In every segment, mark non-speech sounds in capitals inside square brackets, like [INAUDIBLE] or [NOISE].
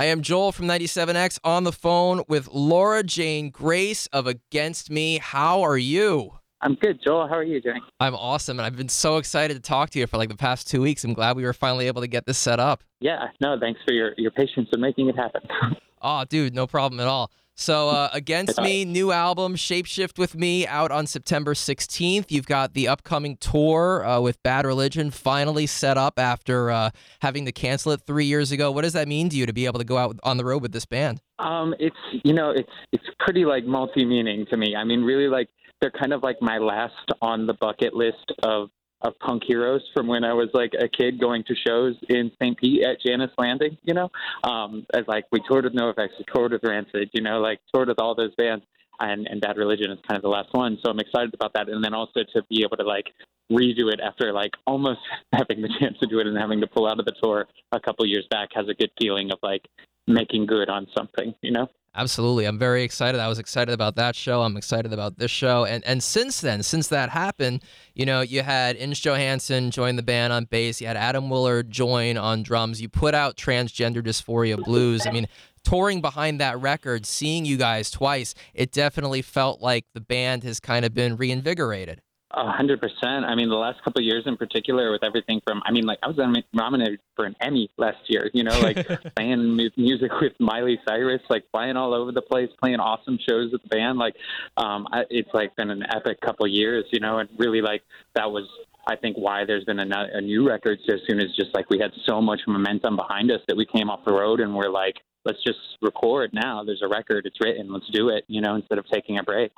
I am Joel from 97X on the phone with Laura Jane Grace of Against Me. How are you? I'm good, Joel. How are you doing? I'm awesome, and I've been so excited to talk to you for like the past two weeks. I'm glad we were finally able to get this set up. Yeah, no, thanks for your, your patience in making it happen. [LAUGHS] oh, dude, no problem at all. So, uh, Against Me, new album, Shapeshift with Me, out on September 16th. You've got the upcoming tour uh, with Bad Religion finally set up after uh, having to cancel it three years ago. What does that mean to you to be able to go out on the road with this band? Um, it's you know, it's it's pretty like multi-meaning to me. I mean, really, like they're kind of like my last on the bucket list of of punk heroes from when I was like a kid going to shows in St. Pete at Jannus Landing, you know, um, as like we toured with NoFX, we toured with Rancid, you know, like toured with all those bands and, and Bad Religion is kind of the last one. So I'm excited about that. And then also to be able to like redo it after like almost [LAUGHS] having the chance to do it and having to pull out of the tour a couple years back has a good feeling of like making good on something, you know? Absolutely. I'm very excited. I was excited about that show. I'm excited about this show. And and since then, since that happened, you know, you had Inge Johansson join the band on bass, you had Adam Willard join on drums, you put out Transgender Dysphoria Blues. I mean, touring behind that record, seeing you guys twice, it definitely felt like the band has kind of been reinvigorated. A hundred percent. I mean, the last couple of years in particular, with everything from, I mean, like I was nominated for an Emmy last year. You know, like [LAUGHS] playing music with Miley Cyrus, like flying all over the place, playing awesome shows with the band. Like, um, I, it's like been an epic couple of years. You know, and really like that was I think why there's been a, a new record so soon is just like we had so much momentum behind us that we came off the road and we're like, let's just record now. There's a record, it's written, let's do it, you know, instead of taking a break.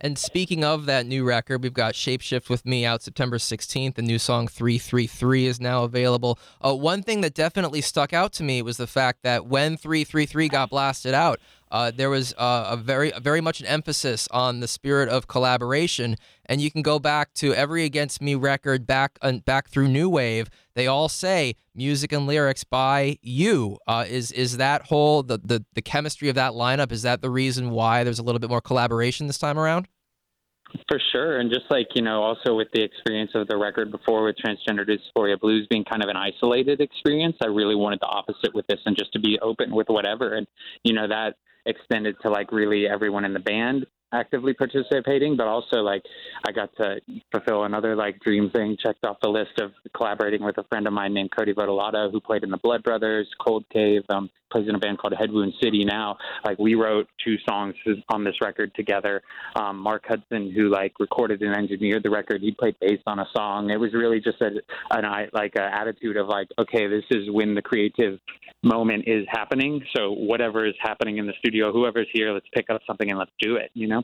And speaking of that new record, we've got Shapeshift with Me out September 16th. The new song 333 is now available. Uh, one thing that definitely stuck out to me was the fact that when 333 got blasted out, uh, there was uh, a very, very much an emphasis on the spirit of collaboration, and you can go back to every Against Me record, back uh, back through New Wave. They all say music and lyrics by you. Uh, is is that whole the, the the chemistry of that lineup? Is that the reason why there's a little bit more collaboration this time around? For sure, and just like you know, also with the experience of the record before with Transgender Dysphoria Blues being kind of an isolated experience, I really wanted the opposite with this, and just to be open with whatever, and you know that extended to like really everyone in the band actively participating, but also like I got to fulfill another like dream thing. Checked off the list of collaborating with a friend of mine named Cody Votolato, who played in the Blood Brothers, Cold Cave, um, plays in a band called Head Wound City now. Like we wrote two songs on this record together. Um, Marc Hudson, who like recorded and engineered the record, he played bass on a song. It was really just a, an like an attitude of like, okay, this is when the creative moment is happening. So whatever is happening in the studio, whoever's here, let's pick up something and let's do it. You know.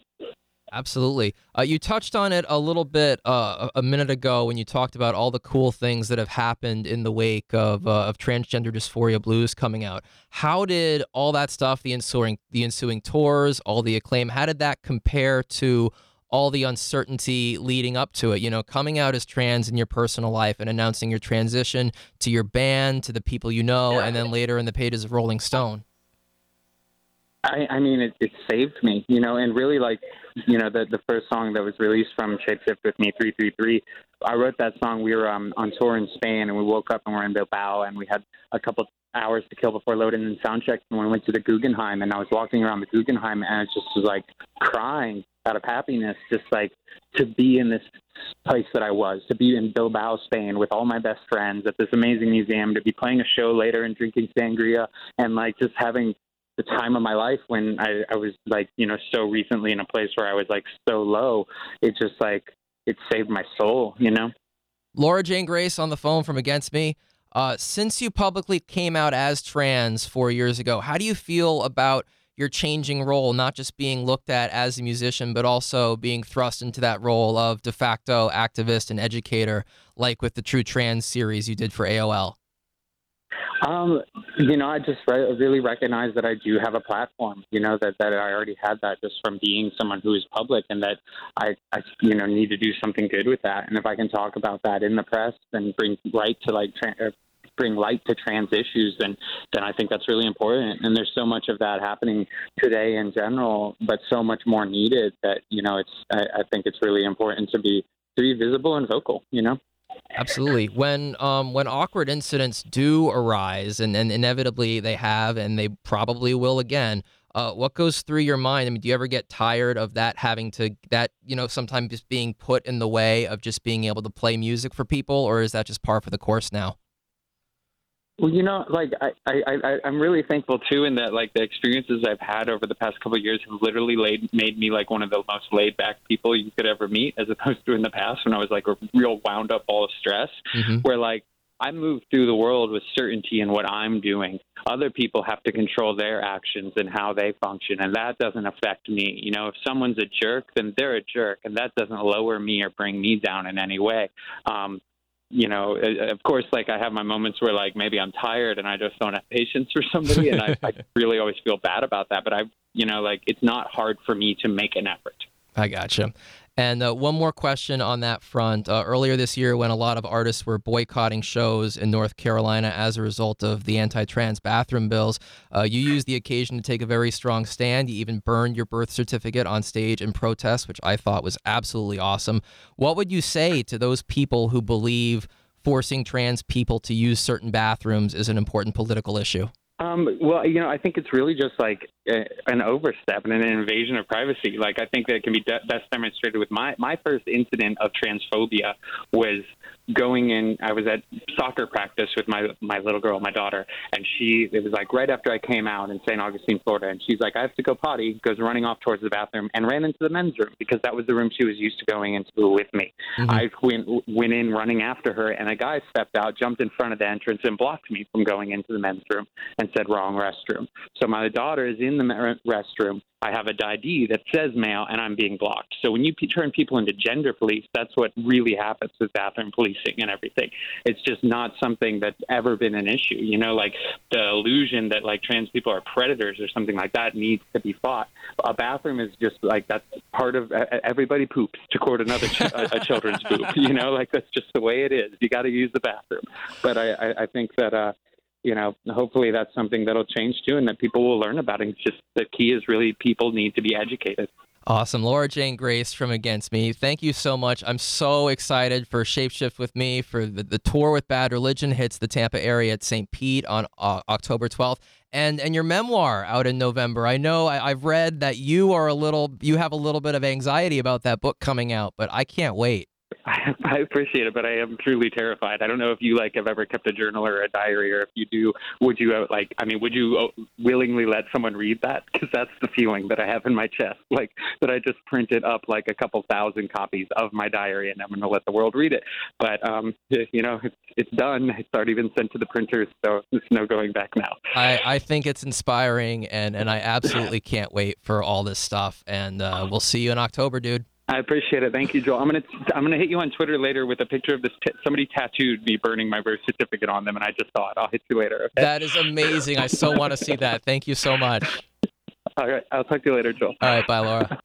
Absolutely. Uh, you touched on it a little bit uh, a minute ago when you talked about all the cool things that have happened in the wake of, uh, of transgender dysphoria blues coming out. How did all that stuff, the ensuing the ensuing tours, all the acclaim, how did that compare to all the uncertainty leading up to it? You know, coming out as trans in your personal life and announcing your transition to your band, to the people you know, and then later in the pages of Rolling Stone. I, I mean, it, it saved me, you know, and really like, you know, the the first song that was released from Shapeshift with me, three three three. I wrote that song. We were um, on tour in Spain, and we woke up and we're in Bilbao, and we had a couple hours to kill before loading and sound check. And we went to the Guggenheim, and I was walking around the Guggenheim, and I just was like crying out of happiness, just like to be in this place that I was, to be in Bilbao, Spain, with all my best friends at this amazing museum, to be playing a show later and drinking sangria, and like just having the time of my life when I, I was like, you know, so recently in a place where I was like so low. It just like it saved my soul, you know. Laura Jane Grace on the phone from Against Me. Uh, since you publicly came out as trans four years ago, how do you feel about your changing role, not just being looked at as a musician, but also being thrust into that role of de facto activist and educator, like with the True Trans series you did for AOL? Um, you know, I just re- really recognize that I do have a platform. You know that that I already had that just from being someone who is public, and that I, I, you know, need to do something good with that. And if I can talk about that in the press and bring light to like tra- uh, bring light to trans issues, then then I think that's really important. And there's so much of that happening today in general, but so much more needed that you know it's. I, I think it's really important to be to be visible and vocal. You know. Absolutely. When um when awkward incidents do arise, and, and inevitably they have, and they probably will again. Uh, what goes through your mind? I mean, do you ever get tired of that having to that you know sometimes just being put in the way of just being able to play music for people, or is that just par for the course now? Well, you know, like I, I, I, I'm really thankful too, in that like the experiences I've had over the past couple of years have literally laid, made me like one of the most laid back people you could ever meet, as opposed to in the past when I was like a real wound up ball of stress, mm-hmm. where like I move through the world with certainty in what I'm doing. Other people have to control their actions and how they function, and that doesn't affect me. You know, if someone's a jerk, then they're a jerk, and that doesn't lower me or bring me down in any way. Um, you know, uh, uh, of course, like I have my moments where like maybe I'm tired and I just don't have patience for somebody, and I, [LAUGHS] I really always feel bad about that. But I, you know, like it's not hard for me to make an effort. I gotcha. And uh, one more question on that front. Uh, earlier this year, when a lot of artists were boycotting shows in North Carolina as a result of the anti trans bathroom bills, uh, you used the occasion to take a very strong stand. You even burned your birth certificate on stage in protest, which I thought was absolutely awesome. What would you say to those people who believe forcing trans people to use certain bathrooms is an important political issue? Um, well, you know, I think it's really just like a, an overstep and an invasion of privacy. Like, I think that it can be de- best demonstrated with my my first incident of transphobia was going in. I was at soccer practice with my my little girl, my daughter, and she. It was like right after I came out in St. Augustine, Florida, and she's like, "I have to go potty." Goes running off towards the bathroom and ran into the men's room because that was the room she was used to going into with me. Mm-hmm. I went went in running after her, and a guy stepped out, jumped in front of the entrance, and blocked me from going into the men's room and said wrong restroom. So my daughter is in the restroom. I have a ID that says male, and I'm being blocked. So when you p- turn people into gender police, that's what really happens with bathroom policing and everything. It's just not something that's ever been an issue. You know, like the illusion that like trans people are predators or something like that needs to be fought. A bathroom is just like that's part of everybody poops. To quote another ch- a, a children's poop, [LAUGHS] you know, like that's just the way it is. You got to use the bathroom. But I, I, I think that. uh you know, hopefully that's something that'll change too, and that people will learn about it. It's just the key is really people need to be educated. Awesome. Laura Jane Grace from Against Me. Thank you so much. I'm so excited for Shapeshift with Me for the, the tour with Bad Religion hits the Tampa area at St. Pete on uh, October 12th. And and your memoir out in November. I know I, I've read that you are a little you have a little bit of anxiety about that book coming out, but I can't wait. [LAUGHS] I, appreciate it, but I am truly terrified. I don't know if you like have ever kept a journal or a diary, or if you do, would you uh, like? I mean, would you uh, willingly let someone read that? Because that's the feeling that I have in my chest, like that I just printed up like a couple thousand copies of my diary, and I'm going to let the world read it. But um, you know, it's it's done. It's already been sent to the printers, so there's no going back now. I I think it's inspiring, and and I absolutely can't wait for all this stuff. And uh, we'll see you in October, dude. I appreciate it. Thank you, Joel. I'm gonna I'm gonna hit you on Twitter later with a picture of this. T- somebody tattooed me burning my birth certificate on them, and I just saw it. I'll hit you later. Okay? That is amazing. I so want to see that. Thank you so much. [LAUGHS] All right. I'll talk to you later, Joel. All right. Bye, Laura.